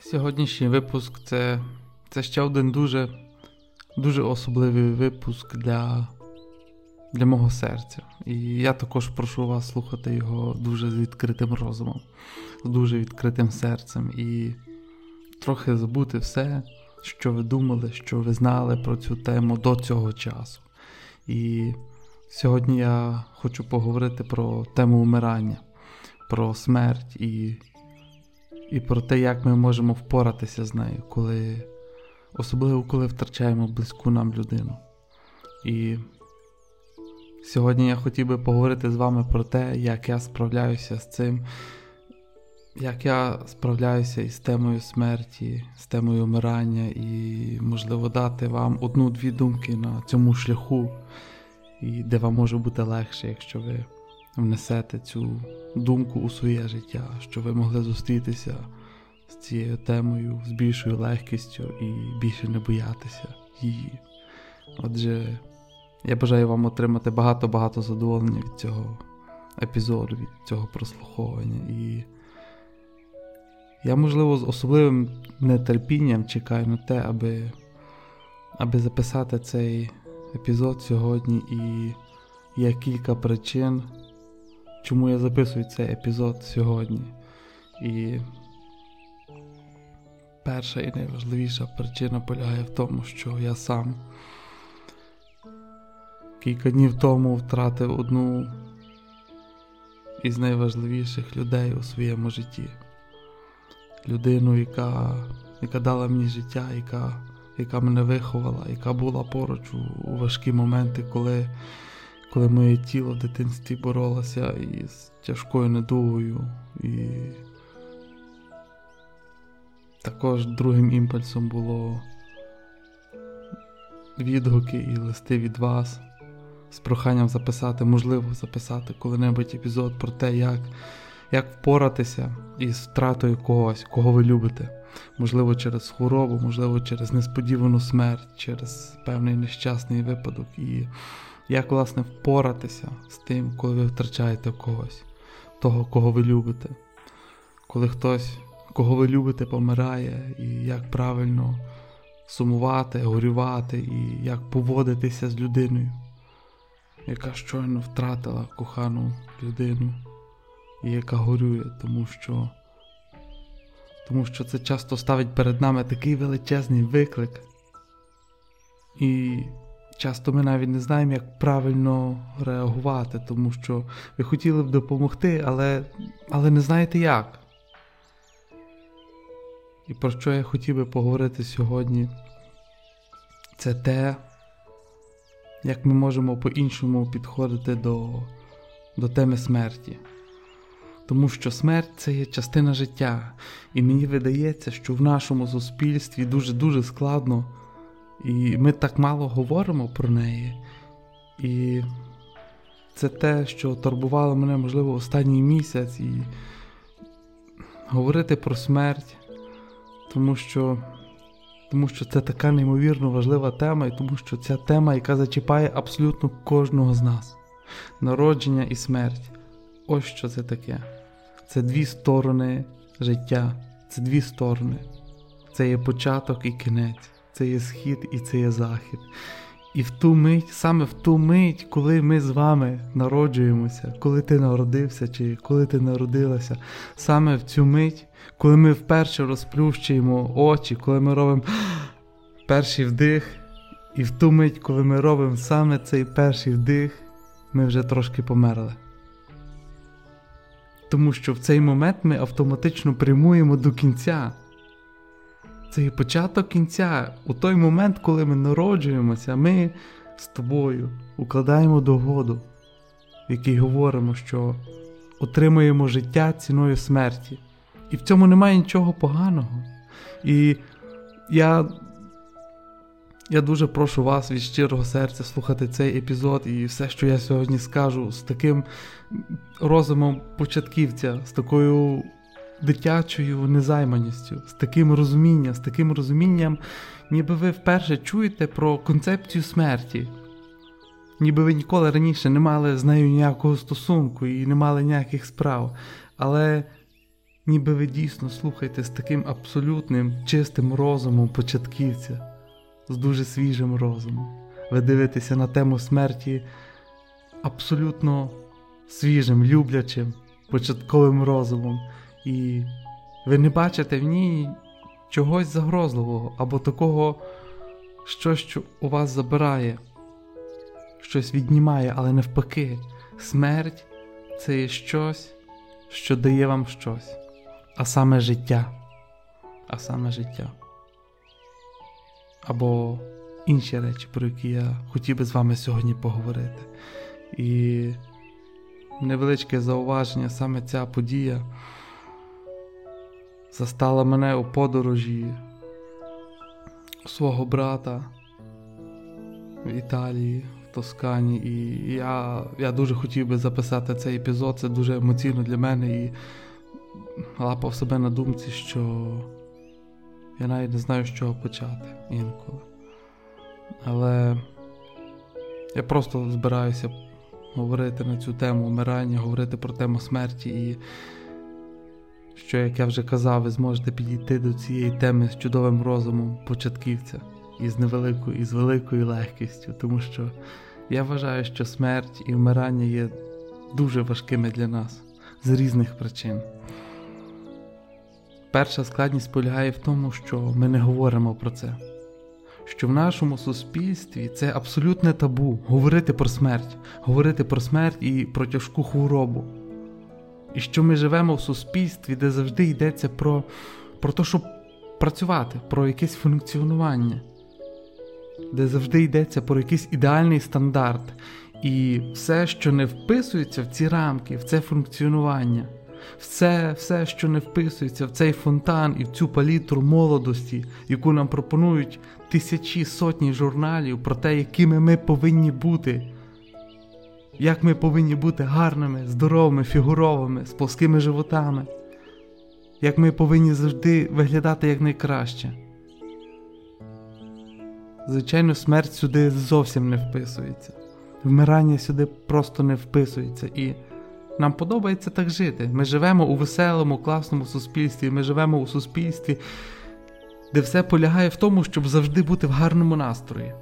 Сьогоднішній випуск це це ще один дуже дуже особливий випуск для для мого серця. І я також прошу вас слухати його дуже з відкритим розумом, з дуже відкритим серцем і трохи забути все, що ви думали, що ви знали про цю тему до цього часу. І сьогодні я хочу поговорити про тему вмирання, про смерть і і про те, як ми можемо впоратися з нею, коли, особливо коли втрачаємо близьку нам людину. І сьогодні я хотів би поговорити з вами про те, як я справляюся з цим, як я справляюся із темою смерті, з темою вмирання, і, можливо, дати вам одну-дві думки на цьому шляху, і де вам може бути легше, якщо ви внесете цю думку у своє життя, що ви могли зустрітися з цією темою з більшою легкістю і більше не боятися її. Отже, я бажаю вам отримати багато-багато задоволення від цього епізоду, від цього прослуховування. І я, можливо, з особливим нетерпінням чекаю на те, аби аби записати цей епізод сьогодні. І є кілька причин, чому я записую цей епізод сьогодні. І перша і найважливіша причина полягає в тому, що я сам кілька днів тому втратив одну із найважливіших людей у своєму житті. Людину, яка яка дала мені життя, яка яка мене виховала, яка була поруч у, у важкі моменти, коли коли моє тіло в дитинстві боролося із тяжкою недугою. І також другим імпульсом було відгуки і листи від вас з проханням записати, можливо, записати коли-небудь епізод про те, як як впоратися із втратою когось, кого ви любите. Можливо, через хворобу, можливо, через несподівану смерть, через певний нещасний випадок. І як, власне, впоратися з тим, коли ви втрачаєте когось, того, кого ви любите. Коли хтось, кого ви любите, помирає, і як правильно сумувати, горювати, і як поводитися з людиною, яка щойно втратила кохану людину, і яка горює, тому що тому що це часто ставить перед нами такий величезний виклик. І часто ми навіть не знаємо, як правильно реагувати, тому що ви хотіли б допомогти, але, але не знаєте як. І про що я хотів би поговорити сьогодні, це те, як ми можемо по-іншому підходити до, до теми смерті. Тому що смерть це є частина життя, і мені видається, що в нашому суспільстві дуже-дуже складно, і ми так мало говоримо про неї. І це те, що турбувало мене, можливо, останній місяць, і говорити про смерть, тому що тому що це така неймовірно важлива тема, і тому що ця тема, яка зачіпає абсолютно кожного з нас. Народження і смерть. Ось що це таке. Це дві сторони життя, це дві сторони. Це є початок і кінець, це є схід і це є захід. І в ту мить, саме в ту мить, коли ми з вами народжуємося, коли ти народився чи коли ти народилася, саме в цю мить, коли ми вперше розплющуємо очі, коли ми робимо перший вдих, і в ту мить, коли ми робимо саме цей перший вдих, ми вже трошки померли. Тому що в цей момент ми автоматично прямуємо до кінця. Це є початок кінця. У той момент, коли ми народжуємося, ми з тобою укладаємо догоду, в якій говоримо, що отримуємо життя ціною смерті. І в цьому немає нічого поганого. І я я дуже прошу вас від щирого серця слухати цей епізод і все, що я сьогодні скажу, з таким розумом початківця, з такою дитячою незайманістю, з таким розумінням, з таким розумінням, ніби ви вперше чуєте про концепцію смерті. Ніби ви ніколи раніше не мали з нею ніякого стосунку і не мали ніяких справ. Але ніби ви дійсно слухаєте з таким абсолютним чистим розумом початківця, з дуже свіжим розумом. Ви дивитеся на тему смерті абсолютно свіжим, люблячим, початковим розумом, і ви не бачите в ній чогось загрозливого або такого, щось, що у вас забирає, щось віднімає, але навпаки, смерть це є щось, що дає вам щось, а саме життя, а саме життя. Або інші речі, про які я хотів би з вами сьогодні поговорити. І невеличке зауваження, саме ця подія застала мене у подорожі свого брата в Італії, в Тоскані. І я я дуже хотів би записати цей епізод, це дуже емоційно для мене і лапав себе на думці, що я навіть не знаю, з чого почати інколи. Але я просто збираюся говорити на цю тему вмирання, говорити про тему смерті, і що, як я вже казав, ви зможете підійти до цієї теми з чудовим розумом початківця і з невеликою, і з великою легкістю, тому що я вважаю, що смерть і вмирання є дуже важкими для нас з різних причин. Перша складність полягає в тому, що ми не говоримо про це що в нашому суспільстві це абсолютне табу говорити про смерть, говорити про смерть і про тяжку хворобу. І що ми живемо в суспільстві, де завжди йдеться про, про те, щоб працювати, про якесь функціонування, де завжди йдеться про якийсь ідеальний стандарт. І все, що не вписується в ці рамки, в це функціонування, все, все, що не вписується в цей фонтан і в цю палітру молодості, яку нам пропонують тисячі сотні журналів про те, якими ми повинні бути, як ми повинні бути гарними, здоровими, фігуровими, з плоскими животами, як ми повинні завжди виглядати якнайкраще. Звичайно, смерть сюди зовсім не вписується. Вмирання сюди просто не вписується. І нам подобається так жити. Ми живемо у веселому, класному суспільстві, ми живемо у суспільстві, де все полягає в тому, щоб завжди бути в гарному настрої,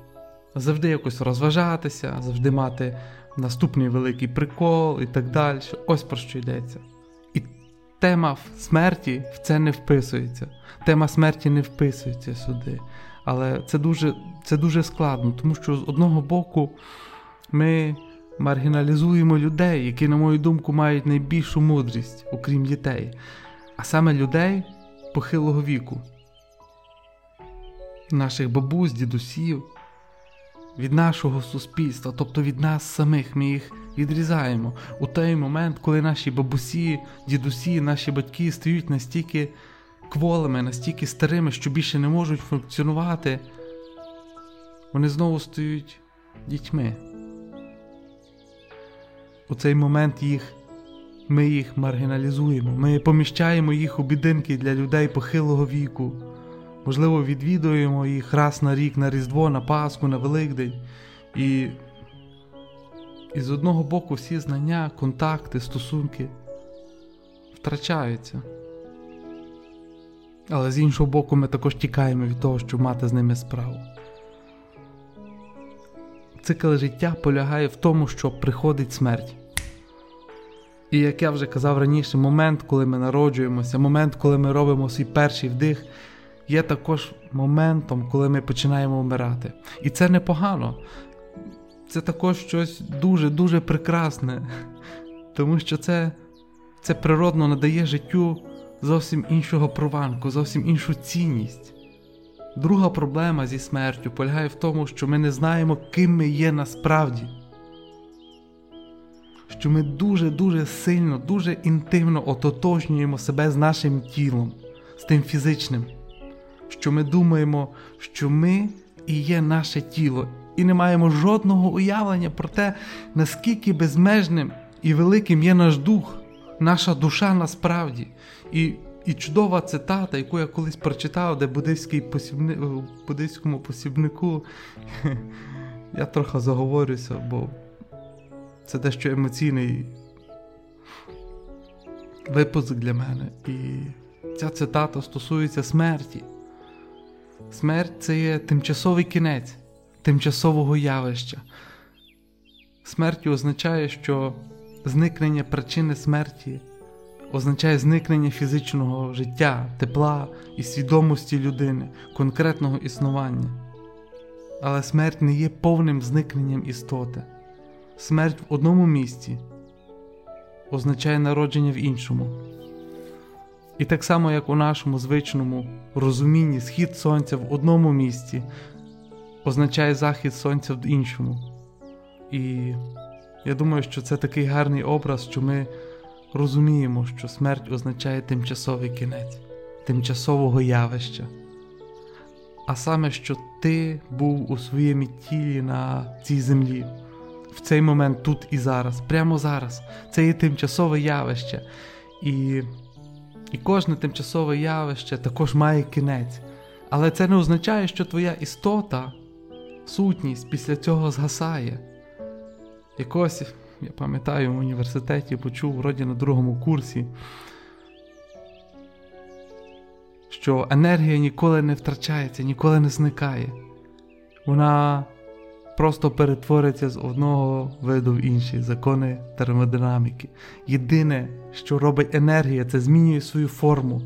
завжди якось розважатися, завжди мати наступний великий прикол і так далі. Ось про що йдеться. І тема смерті в це не вписується. Тема смерті не вписується сюди. Але це дуже, це дуже складно, тому що з одного боку ми маргіналізуємо людей, які, на мою думку, мають найбільшу мудрість, окрім дітей, а саме людей похилого віку, наших бабусь, дідусів, від нашого суспільства, тобто від нас самих, ми їх відрізаємо. У той момент, коли наші бабусі, дідусі, наші батьки стають настільки кволими, настільки старими, що більше не можуть функціонувати, вони знову стають дітьми. У цей момент їх, ми їх маргіналізуємо, ми поміщаємо їх у бідинки для людей похилого віку. Можливо, відвідуємо їх раз на рік на Різдво, на Пасху, на Великдень. І, і з одного боку всі знання, контакти, стосунки втрачаються. Але з іншого боку, ми також тікаємо від того, щоб мати з ними справу. Цикл життя полягає в тому, що приходить смерть. І як я вже казав раніше, момент, коли ми народжуємося, момент, коли ми робимо свій перший вдих, є також моментом, коли ми починаємо вмирати. І це непогано. Це також щось дуже-дуже прекрасне, тому що це, це природно надає життю зовсім іншого прованку, зовсім іншу цінність. Друга проблема зі смертю полягає в тому, що ми не знаємо, ким ми є насправді. Що ми дуже-дуже сильно, дуже інтимно ототожнюємо себе з нашим тілом, з тим фізичним, що ми думаємо, що ми і є наше тіло, і не маємо жодного уявлення про те, наскільки безмежним і великим є наш дух, наша душа насправді. І і чудова цитата, яку я колись прочитав, де буддийський посібни... в буддийському посібнику. Я трохи заговорюся, бо це дещо емоційний випуск для мене. І ця цитата стосується смерті. Смерть це є тимчасовий кінець тимчасового явища. Смертю означає, що зникнення причини смерті означає зникнення фізичного життя, тепла і свідомості людини, конкретного існування. Але смерть не є повним зникненням істоти. Смерть в одному місці означає народження в іншому. І так само, як у нашому звичному розумінні схід сонця в одному місці означає захід сонця в іншому. І я думаю, що це такий гарний образ, що ми розуміємо, що смерть означає тимчасовий кінець, тимчасового явища. А саме, що ти був у своєму тілі на цій землі, в цей момент тут і зараз, прямо зараз. Це є тимчасове явище. І і кожне тимчасове явище також має кінець. Але це не означає, що твоя істота, сутність після цього згасає. Якось, я пам'ятаю, в університеті почув вроді на другому курсі, що енергія ніколи не втрачається, ніколи не зникає. Вона просто перетвориться з одного виду в інший закони термодинаміки. Єдине, що робить енергія, це змінює свою форму.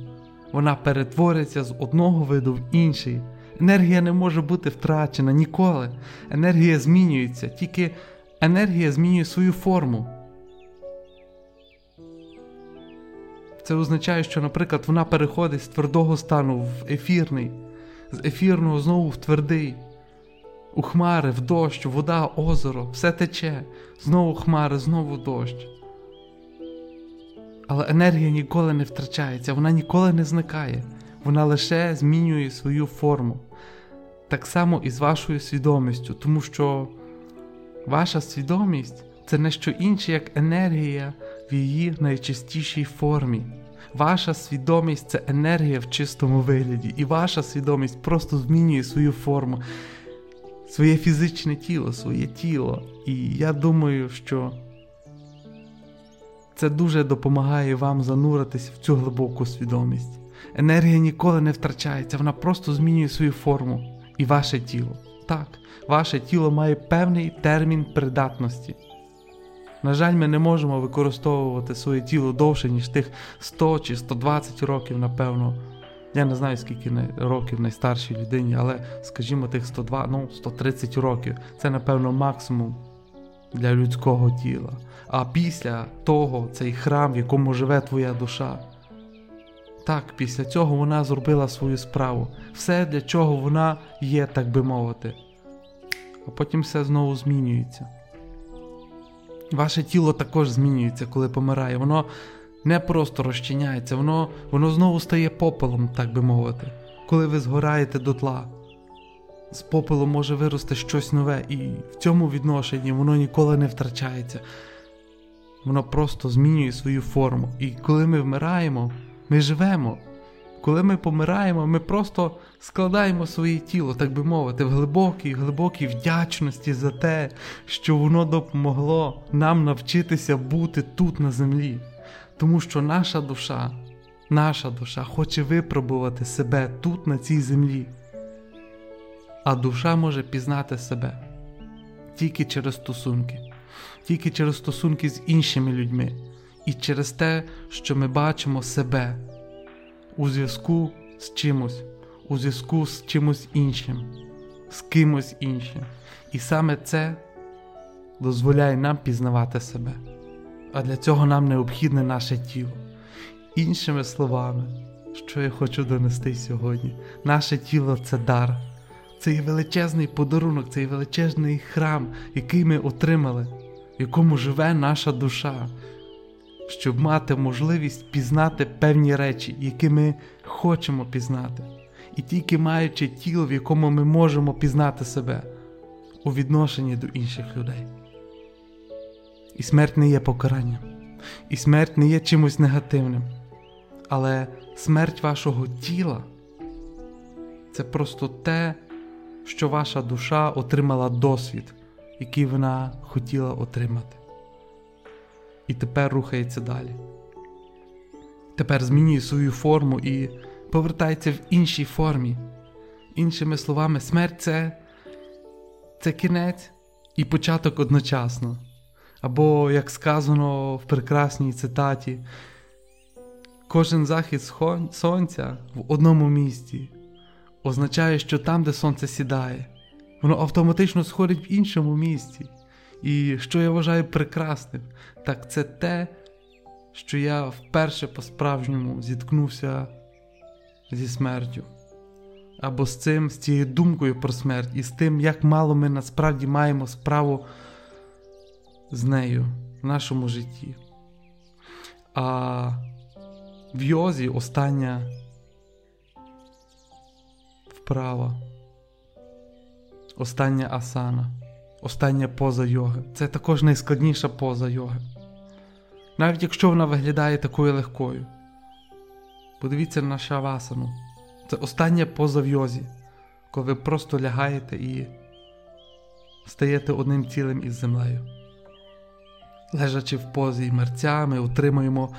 Вона перетвориться з одного виду в інший. Енергія не може бути втрачена ніколи. Енергія змінюється, тільки енергія змінює свою форму. Це означає, що, наприклад, вона переходить з твердого стану в ефірний, з ефірного знову в твердий у хмари, в дощ, вода, озеро, все тече, знову хмари, знову дощ. Але енергія ніколи не втрачається, вона ніколи не зникає, вона лише змінює свою форму. Так само і з вашою свідомістю, тому що ваша свідомість це не що інше, як енергія в її найчистішій формі. Ваша свідомість це енергія в чистому вигляді, і ваша свідомість просто змінює свою форму своє фізичне тіло, своє тіло. І я думаю, що це дуже допомагає вам зануритися в цю глибоку свідомість. Енергія ніколи не втрачається, вона просто змінює свою форму і ваше тіло. Так, ваше тіло має певний термін придатності. На жаль, ми не можемо використовувати своє тіло довше, ніж тих 100 чи 120 років, напевно. Я не знаю, скільки років найстаршій людині, але, скажімо, тих 102, ну, 130 років це, напевно, максимум для людського тіла. А після того цей храм, в якому живе твоя душа. Так, після цього вона зробила свою справу. Все, для чого вона є, так би мовити. А потім все знову змінюється. Ваше тіло також змінюється, коли помирає. Воно не просто розчиняється, воно воно знову стає попелом, так би мовити. Коли ви згораєте дотла, з попелу може вирости щось нове, і в цьому відношенні воно ніколи не втрачається. Воно просто змінює свою форму. І коли ми вмираємо, ми живемо. Коли ми помираємо, ми просто складаємо своє тіло, так би мовити, в глибокій, глибокій вдячності за те, що воно допомогло нам навчитися бути тут на землі. Тому що наша душа, наша душа хоче випробувати себе тут, на цій землі. А душа може пізнати себе тільки через стосунки, тільки через стосунки з іншими людьми і через те, що ми бачимо себе у зв'язку з чимось, у зв'язку з чимось іншим, з кимось іншим. І саме це дозволяє нам пізнавати себе а для цього нам необхідне наше тіло. Іншими словами, що я хочу донести сьогодні, наше тіло це дар, це є величезний подарунок, це є величезний храм, який ми отримали, в якому живе наша душа, щоб мати можливість пізнати певні речі, які ми хочемо пізнати, і тільки маючи тіло, в якому ми можемо пізнати себе у відношенні до інших людей. І смерть не є покаранням, і смерть не є чимось негативним. Але смерть вашого тіла це просто те, що ваша душа отримала досвід, який вона хотіла отримати. І тепер рухається далі. тепер змінює свою форму і повертається в іншій формі. Іншими словами, смерть це, це кінець і початок одночасно. Або, як сказано в прекрасній цитаті, кожен захід сонця в одному місці означає, що там, де сонце сідає, воно автоматично сходить в іншому місці. І що я вважаю прекрасним, так це те, що я вперше по-справжньому зіткнувся зі смертю. Або з цим, з цією думкою про смерть, і з тим, як мало ми насправді маємо справу з нею в нашому житті. А в йозі остання вправа, остання асана, остання поза йоги. Це також найскладніша поза йоги. Навіть якщо вона виглядає такою легкою. Подивіться на шавасану. Це остання поза в йозі, коли ви просто лягаєте і стаєте одним цілим із землею. Лежачи в позі мерця, ми отримуємо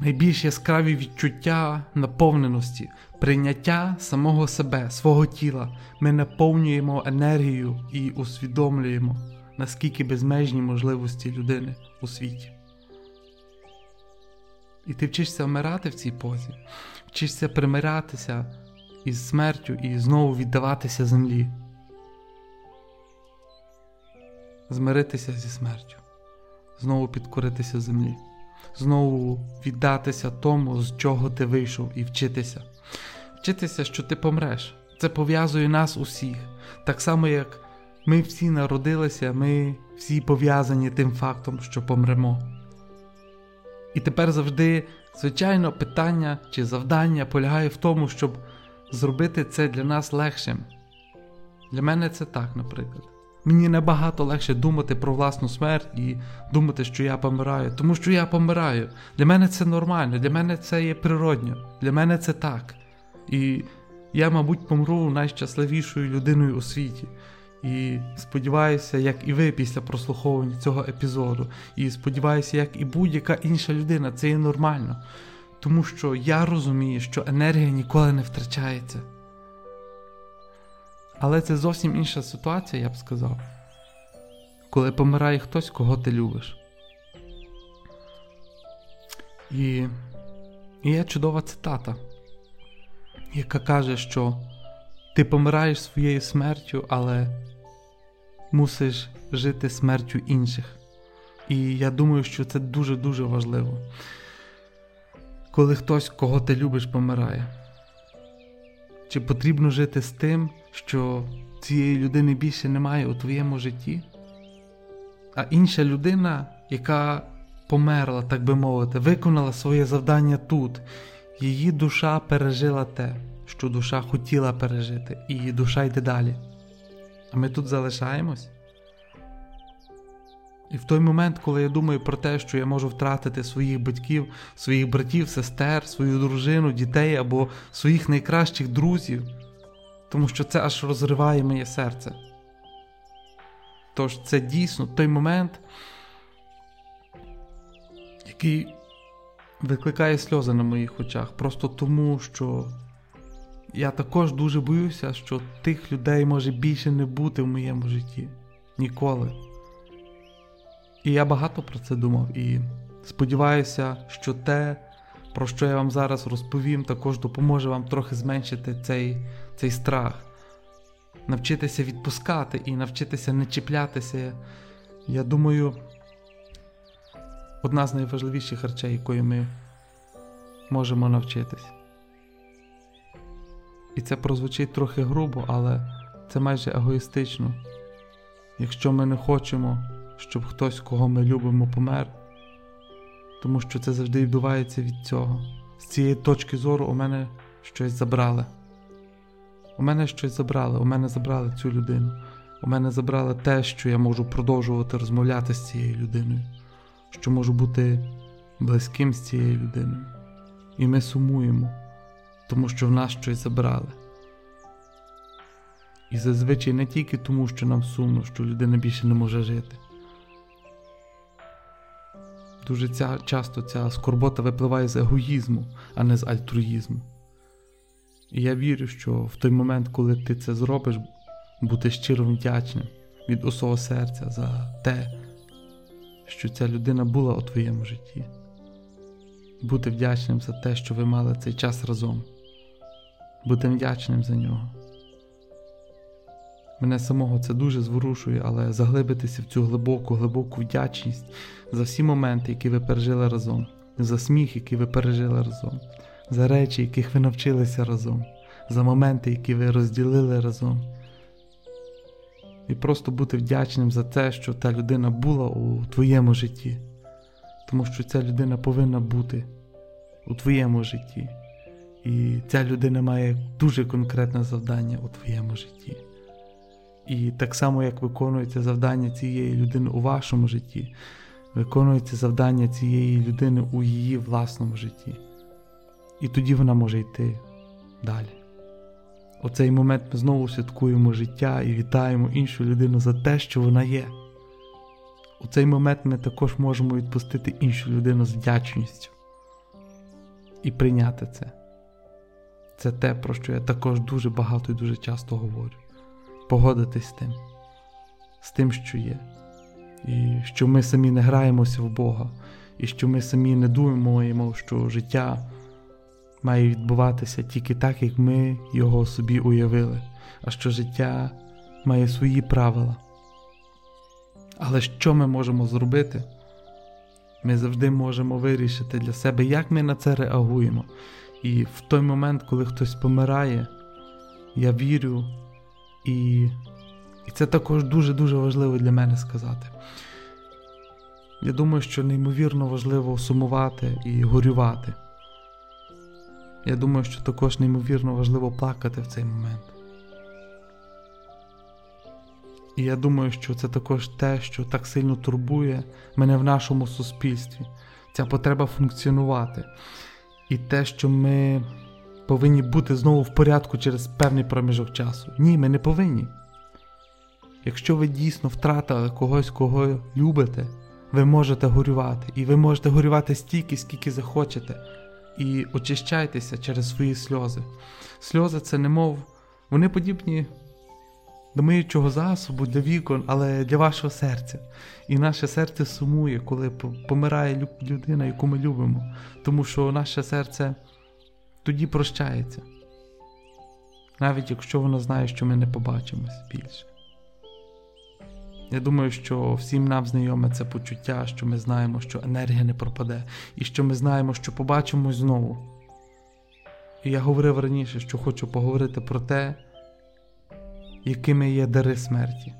найбільш яскраві відчуття наповненості, прийняття самого себе, свого тіла. Ми наповнюємо енергію і усвідомлюємо, наскільки безмежні можливості людини у світі. І ти вчишся вмирати в цій позі, вчишся примирятися із смертю і знову віддаватися землі. Змиритися зі смертю, знову підкоритися землі, знову віддатися тому, з чого ти вийшов, і вчитися. Вчитися, що ти помреш. Це пов'язує нас усіх. Так само, як ми всі народилися, ми всі пов'язані тим фактом, що помремо. І тепер завжди, звичайно, питання чи завдання полягає в тому, щоб зробити це для нас легшим. Для мене це так, наприклад. Мені набагато легше думати про власну смерть і думати, що я помираю, тому що я помираю. Для мене це нормально, для мене це є природньо, для мене це так. І я, мабуть, помру найщасливішою людиною у світі. І сподіваюся, як і ви після прослуховування цього епізоду. І сподіваюся, як і будь-яка інша людина, це є нормально. Тому що я розумію, що енергія ніколи не втрачається. Але це зовсім інша ситуація, я б сказав, коли помирає хтось, кого ти любиш. І, є чудова цитата, яка каже, що ти помираєш своєю смертю, але мусиш жити смертю інших. І я думаю, що це дуже-дуже важливо. Коли хтось, кого ти любиш, помирає. Чи потрібно жити з тим, що цієї людини більше немає у твоєму житті? А інша людина, яка померла, так би мовити, виконала своє завдання тут, її душа пережила те, що душа хотіла пережити, і її душа йде далі. А ми тут залишаємось. І в той момент, коли я думаю про те, що я можу втратити своїх батьків, своїх братів, сестер, свою дружину, дітей або своїх найкращих друзів, тому що це аж розриває моє серце. Тож це дійсно той момент, який викликає сльози на моїх очах, просто тому, що я також дуже боюся, що тих людей може більше не бути в моєму житті ніколи. І я багато про це думав і сподіваюся, що те, про що я вам зараз розповім, також допоможе вам трохи зменшити цей, цей страх, навчитися відпускати і навчитися не чіплятися. Я думаю, одна з найважливіших речей, якої ми можемо навчитись. І це прозвучить трохи грубо, але це майже егоїстично. Якщо ми не хочемо щоб хтось, кого ми любимо, помер, тому що це завжди відбувається від цього. З цієї точки зору у мене щось забрали. У мене щось забрали, у мене забрали цю людину. У мене забрали те, що я можу продовжувати розмовляти з цією людиною, що можу бути близьким з цією людиною. І ми сумуємо, тому що в нас щось забрали. І зазвичай не тільки тому, що нам сумно, що людина більше не може жити. Дуже ця, часто ця скорбота випливає з егоїзму, а не з альтруїзму. І я вірю, що в той момент, коли ти це зробиш, бути щиро вдячним від усього серця за те, що ця людина була у твоєму житті. Бути вдячним за те, що ви мали цей час разом, бути вдячним за нього. Мене самого це дуже зворушує, але заглибитися в цю глибоку, глибоку вдячність за всі моменти, які ви пережили разом, за сміх, який ви пережили разом, за речі, яких ви навчилися разом, за моменти, які ви розділили разом. І просто бути вдячним за те, що та людина була у твоєму житті, тому що ця людина повинна бути у твоєму житті. І ця людина має дуже конкретне завдання у твоєму житті. І так само, як виконується завдання цієї людини у вашому житті, виконується завдання цієї людини у її власному житті. І тоді вона може йти далі. У цей момент ми знову святкуємо життя і вітаємо іншу людину за те, що вона є. У цей момент ми також можемо відпустити іншу людину з вдячністю і прийняти це. Це те, про що я також дуже багато і дуже часто говорю. Погодитись з тим, з тим, що є, і що ми самі не граємося в Бога, і що ми самі не думаємо, що життя має відбуватися тільки так, як ми його собі уявили, а що життя має свої правила. Але що ми можемо зробити? Ми завжди можемо вирішити для себе, як ми на це реагуємо. І в той момент, коли хтось помирає, я вірю, і і це також дуже-дуже важливо для мене сказати. Я думаю, що неймовірно важливо сумувати і горювати. Я думаю, що також неймовірно важливо плакати в цей момент. І я думаю, що це також те, що так сильно турбує мене в нашому суспільстві, ця потреба функціонувати. І те, що ми повинні бути знову в порядку через певний проміжок часу. Ні, ми не повинні. Якщо ви дійсно втратили когось, кого любите, ви можете горювати. І ви можете горювати стільки, скільки захочете. І очищайтеся через свої сльози. Сльози це немов, вони подібні до миючого засобу для вікон, але для вашого серця. І наше серце сумує, коли помирає людина, яку ми любимо, тому що наше серце тоді прощається, навіть якщо воно знає, що ми не побачимось більше. Я думаю, що всім нам знайоме це почуття, що ми знаємо, що енергія не пропаде, і що ми знаємо, що побачимось знову. І я говорив раніше, що хочу поговорити про те, якими є дари смерті.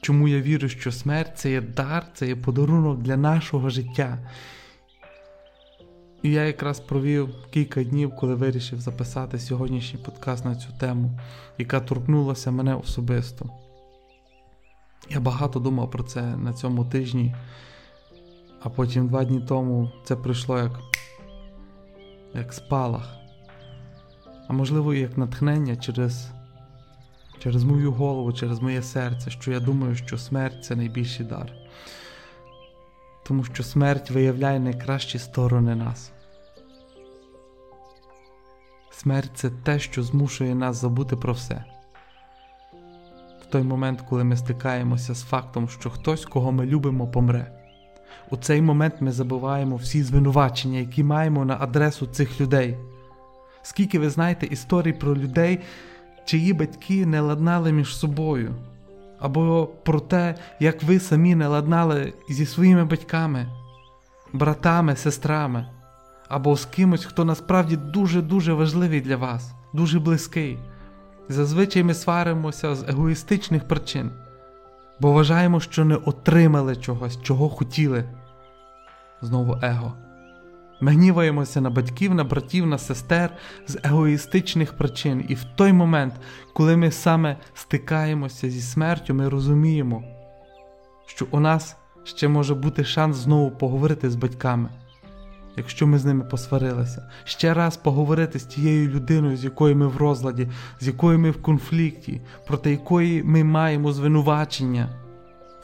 Чому я вірю, що смерть це є дар, це є подарунок для нашого життя. І я якраз провів кілька днів, коли вирішив записати сьогоднішній подкаст на цю тему, яка торкнулася мене особисто. Я багато думав про це на цьому тижні, а потім два дні тому це прийшло як як спалах, а можливо, і як натхнення через через мою голову, через моє серце, що я думаю, що смерть це найбільший дар. Тому що смерть виявляє найкращі сторони нас. Смерть це те, що змушує нас забути про все. В той момент, коли ми стикаємося з фактом, що хтось, кого ми любимо, помре. У цей момент ми забуваємо всі звинувачення, які маємо на адресу цих людей. Скільки ви знаєте історій про людей, чиї батьки не ладнали між собою, або про те, як ви самі не ладнали зі своїми батьками, братами, сестрами, або з кимось, хто насправді дуже-дуже важливий для вас, дуже близький. Зазвичай ми сваримося з егоїстичних причин, бо вважаємо, що не отримали чогось, чого хотіли. Знову его. Ми гніваємося на батьків, на братів, на сестер з егоїстичних причин. І в той момент, коли ми саме стикаємося зі смертю, ми розуміємо, що у нас ще може бути шанс знову поговорити з батьками, якщо ми з ними посварилися, ще раз поговорити з тією людиною, з якою ми в розладі, з якою ми в конфлікті, проти якої ми маємо звинувачення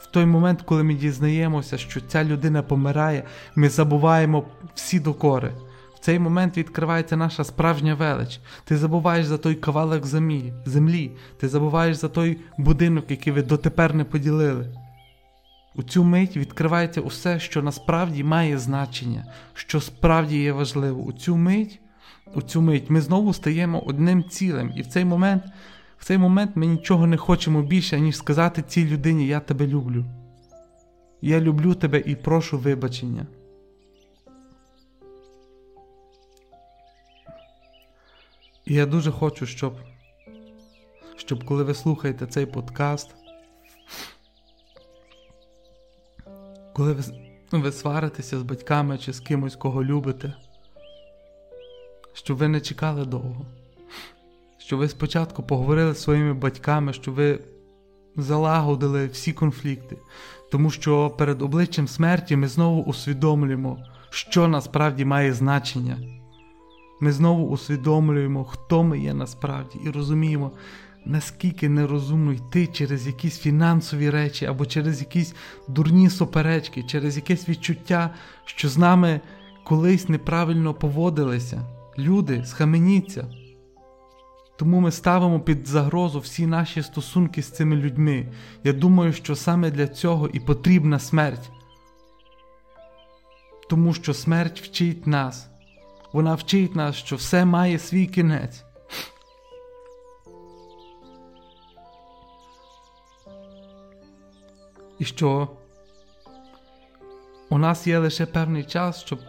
В той момент, коли ми дізнаємося, що ця людина помирає, ми забуваємо всі докори. В цей момент відкривається наша справжня велич. Ти забуваєш за той кавалок землі, землі, ти забуваєш за той будинок, який ви дотепер не поділили. У цю мить відкривається усе, що насправді має значення, що справді є важливо. У цю мить, у цю мить ми знову стаємо одним цілим, і в цей момент, в цей момент ми нічого не хочемо більше, ніж сказати цій людині Я тебе люблю. Я люблю тебе і прошу вибачення. І я дуже хочу, щоб, щоб коли ви слухаєте цей подкаст, коли ви, ну, ви сваритеся з батьками чи з кимось, кого любите, щоб ви не чекали довго, щоб ви спочатку поговорили з своїми батьками, щоб ви залагодили всі конфлікти, тому що перед обличчям смерті ми знову усвідомлюємо, що насправді має значення. Ми знову усвідомлюємо, хто ми є насправді, і розуміємо, наскільки нерозумно йти через якісь фінансові речі або через якісь дурні суперечки, через якесь відчуття, що з нами колись неправильно поводилися. Люди, схаменіться. Тому ми ставимо під загрозу всі наші стосунки з цими людьми. Я думаю, що саме для цього і потрібна смерть. Тому що смерть вчить нас. Вона вчить нас, що все має свій кінець. І що у нас є лише певний час, щоб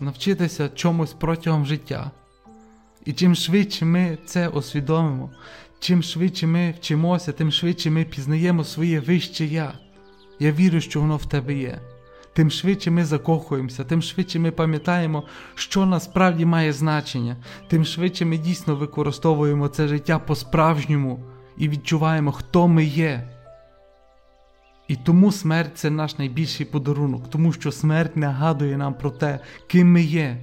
навчитися чомусь протягом життя. І чим швидше ми це усвідомимо, чим швидше ми вчимося, тим швидше ми пізнаємо своє вище я. Я вірю, що воно в тебе є. Тим швидше ми закохуємося, тим швидше ми пам'ятаємо, що насправді має значення, тим швидше ми дійсно використовуємо це життя по-справжньому і відчуваємо, хто ми є. І тому смерть це наш найбільший подарунок, тому що смерть нагадує нам про те, ким ми є.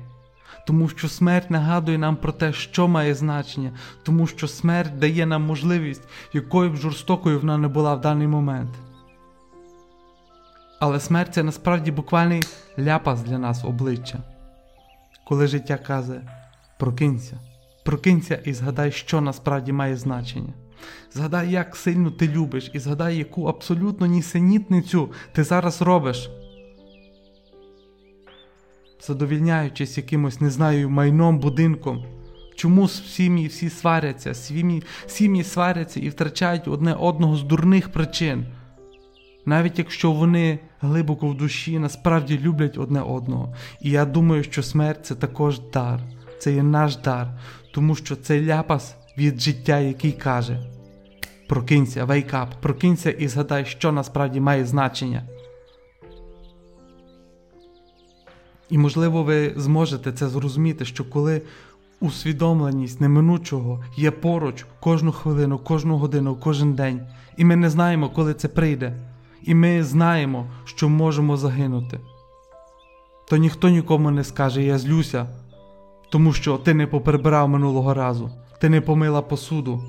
Тому що смерть нагадує нам про те, що має значення, тому що смерть дає нам можливість, якою б жорстокою вона не була в даний момент. Але смерть це насправді буквальний ляпас для нас обличчя. Коли життя каже прокинься, прокинься і згадай, що насправді має значення. Згадай, як сильно ти любиш, і згадай, яку абсолютно нісенітницю ти зараз робиш. Задовільняючись якимось, не знаю, майном, будинком. Чому сім'ї всі сваряться, сім'ї, сім'ї сваряться і втрачають одне одного з дурних причин, навіть якщо вони глибоко в душі насправді люблять одне одного. І я думаю, що смерть це також дар, це є наш дар, тому що це ляпас від життя, який каже: Прокинься, wake up, прокинься і згадай, що насправді має значення. І, можливо, ви зможете це зрозуміти, що коли усвідомленість неминучого є поруч кожну хвилину, кожну годину, кожен день, і ми не знаємо, коли це прийде, і ми знаємо, що можемо загинути, то ніхто нікому не скаже Я злюся, тому що ти не поприбирав минулого разу ти не помила посуду.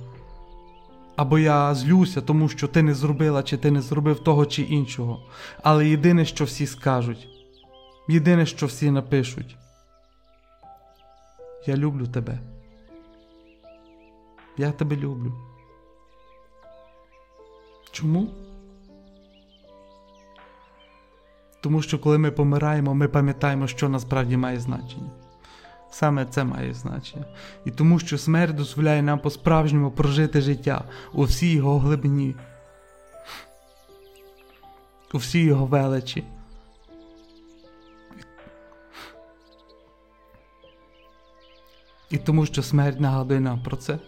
Або я злюся, тому що ти не зробила чи ти не зробив того чи іншого. Але єдине, що всі скажуть, єдине, що всі напишуть. Я люблю тебе. Я тебе люблю. Чому? Тому що коли ми помираємо, ми пам'ятаємо, що насправді має значення. Саме це має значення. І тому, що смерть дозволяє нам по-справжньому прожити життя у всій його глибині, у всій його величі. І тому, що смерть нагадує нам про це,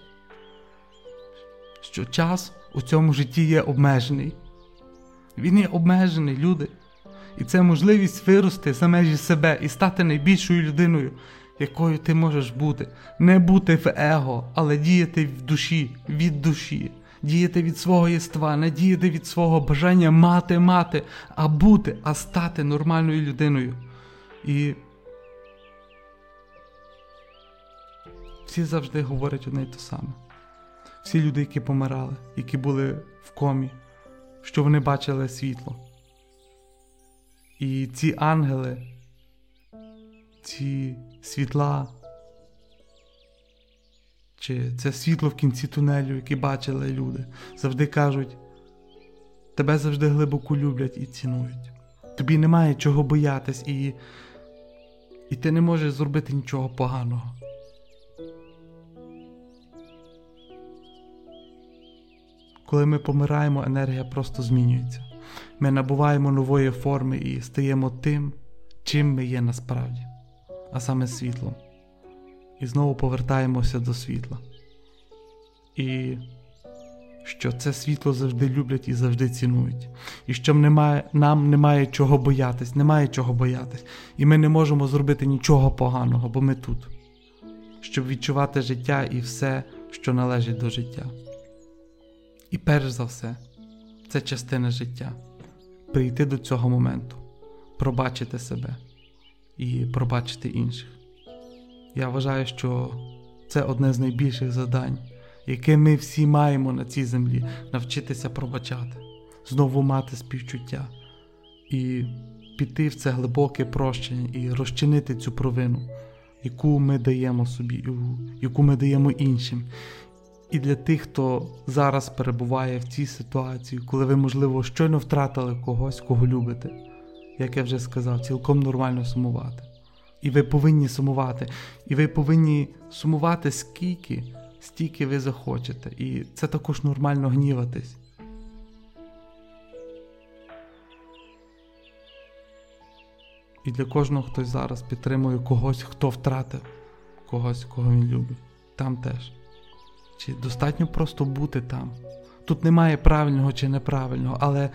що час у цьому житті є обмежений. Він є обмежений, люди. І це можливість вирости за межі себе і стати найбільшою людиною, якою ти можеш бути, не бути в его, але діяти в душі, від душі, діяти від свого єства, не діяти від свого бажання мати, мати, а бути, а стати нормальною людиною. І всі завжди говорять одне й те саме. Всі люди, які помирали, які були в комі, що вони бачили світло. І ці ангели, ці світла, чи це світло в кінці тунелю, яке бачили люди, завжди кажуть, тебе завжди глибоко люблять і цінують. Тобі немає чого боятись, і, і ти не можеш зробити нічого поганого. Коли ми помираємо, енергія просто змінюється. Ми набуваємо нової форми і стаємо тим, чим ми є насправді, а саме світлом. І знову повертаємося до світла. І що це світло завжди люблять і завжди цінують. І що немає, нам немає чого боятись, немає чого боятись. І ми не можемо зробити нічого поганого, бо ми тут, щоб відчувати життя і все, що належить до життя. І перш за все, це частина життя прийти до цього моменту, пробачити себе і пробачити інших. Я вважаю, що це одне з найбільших завдань, яке ми всі маємо на цій землі навчитися пробачати, знову мати співчуття і піти в це глибоке прощення і розчинити цю провину, яку ми даємо собі, яку ми даємо іншим. І для тих, хто зараз перебуває в цій ситуації, коли ви, можливо, щойно втратили когось, кого любите, як я вже сказав, цілком нормально сумувати. І ви повинні сумувати. І ви повинні сумувати скільки, стільки ви захочете. І це також нормально гніватись. І для кожного хтось зараз підтримує когось, хто втратив когось, кого він любить. Там теж. Чи достатньо просто бути там? Тут немає правильного чи неправильного, але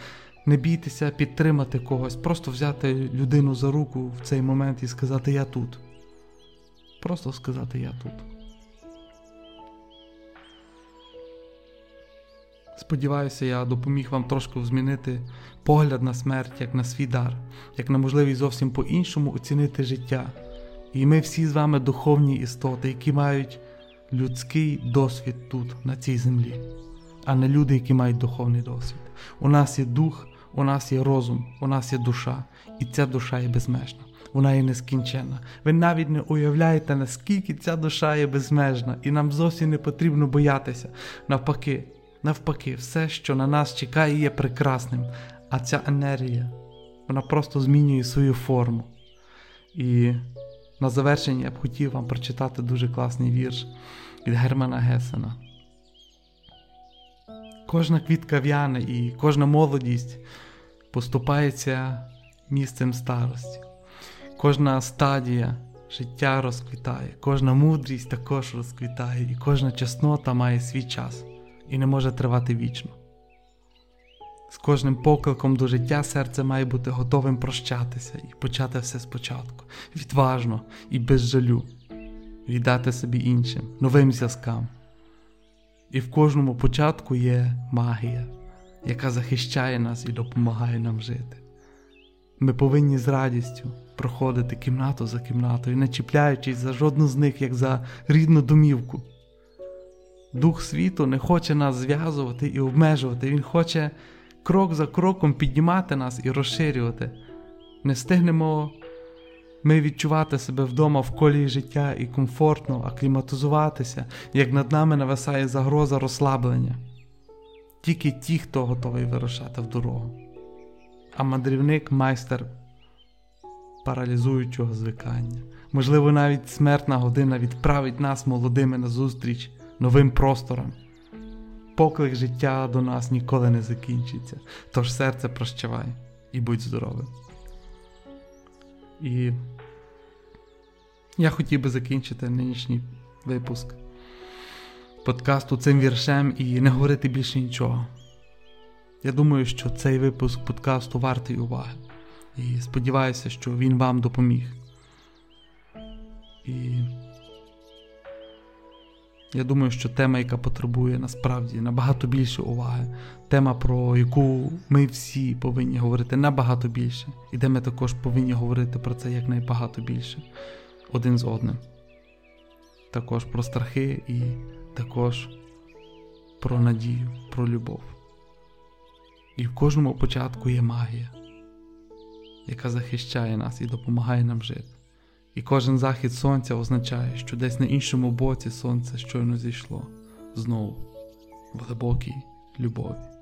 не бійтеся підтримати когось, просто взяти людину за руку в цей момент і сказати Я тут. Просто сказати Я тут. Сподіваюся, я допоміг вам трошки змінити погляд на смерть, як на свій дар, як на можливість зовсім по-іншому оцінити життя. І ми всі з вами духовні істоти, які мають людський досвід тут, на цій землі, а не люди, які мають духовний досвід. У нас є дух, у нас є розум, у нас є душа, і ця душа є безмежна. Вона є нескінченна. Ви навіть не уявляєте, наскільки ця душа є безмежна, і нам зовсім не потрібно боятися. Навпаки, навпаки, все, що на нас чекає, є прекрасним. А ця енергія, вона просто змінює свою форму. І на завершення я б хотів вам прочитати дуже класний вірш від Германа Гесена. Кожна квітка в'яне і кожна молодість поступається місцем старості. Кожна стадія життя розквітає, кожна мудрість також розквітає, і кожна чеснота має свій час і не може тривати вічно. З кожним покликом до життя серце має бути готовим прощатися і почати все спочатку, відважно і без жалю, віддати собі іншим, новим зв'язкам. І в кожному початку є магія, яка захищає нас і допомагає нам жити. Ми повинні з радістю проходити кімнату за кімнатою, не чіпляючись за жодну з них, як за рідну домівку. Дух світу не хоче нас зв'язувати і обмежувати, Він хоче крок за кроком піднімати нас і розширювати. Не встигнемо ми відчувати себе вдома в колії життя і комфортно акліматизуватися, як над нами нависає загроза розслаблення. Тільки ті, хто готовий вирушати в дорогу. А мандрівник майстер паралізуючого звикання. Можливо, навіть смертна година відправить нас молодими назустріч новим просторам. Поклик життя до нас ніколи не закінчиться, тож серце прощавай і будь здоровим. І я хотів би закінчити нинішній випуск подкасту цим віршем і не говорити більше нічого. Я думаю, що цей випуск подкасту вартий уваги. І сподіваюся, що він вам допоміг. І я думаю, що тема, яка потребує насправді набагато більше уваги, тема, про яку ми всі повинні говорити набагато більше, і де ми також повинні говорити про це якнайбагато більше один з одним. Також про страхи і також про надію, про любов. І в кожному початку є магія, яка захищає нас і допомагає нам жити. І кожен захід сонця означає, що десь на іншому боці сонце щойно зійшло знову в глибокій любові.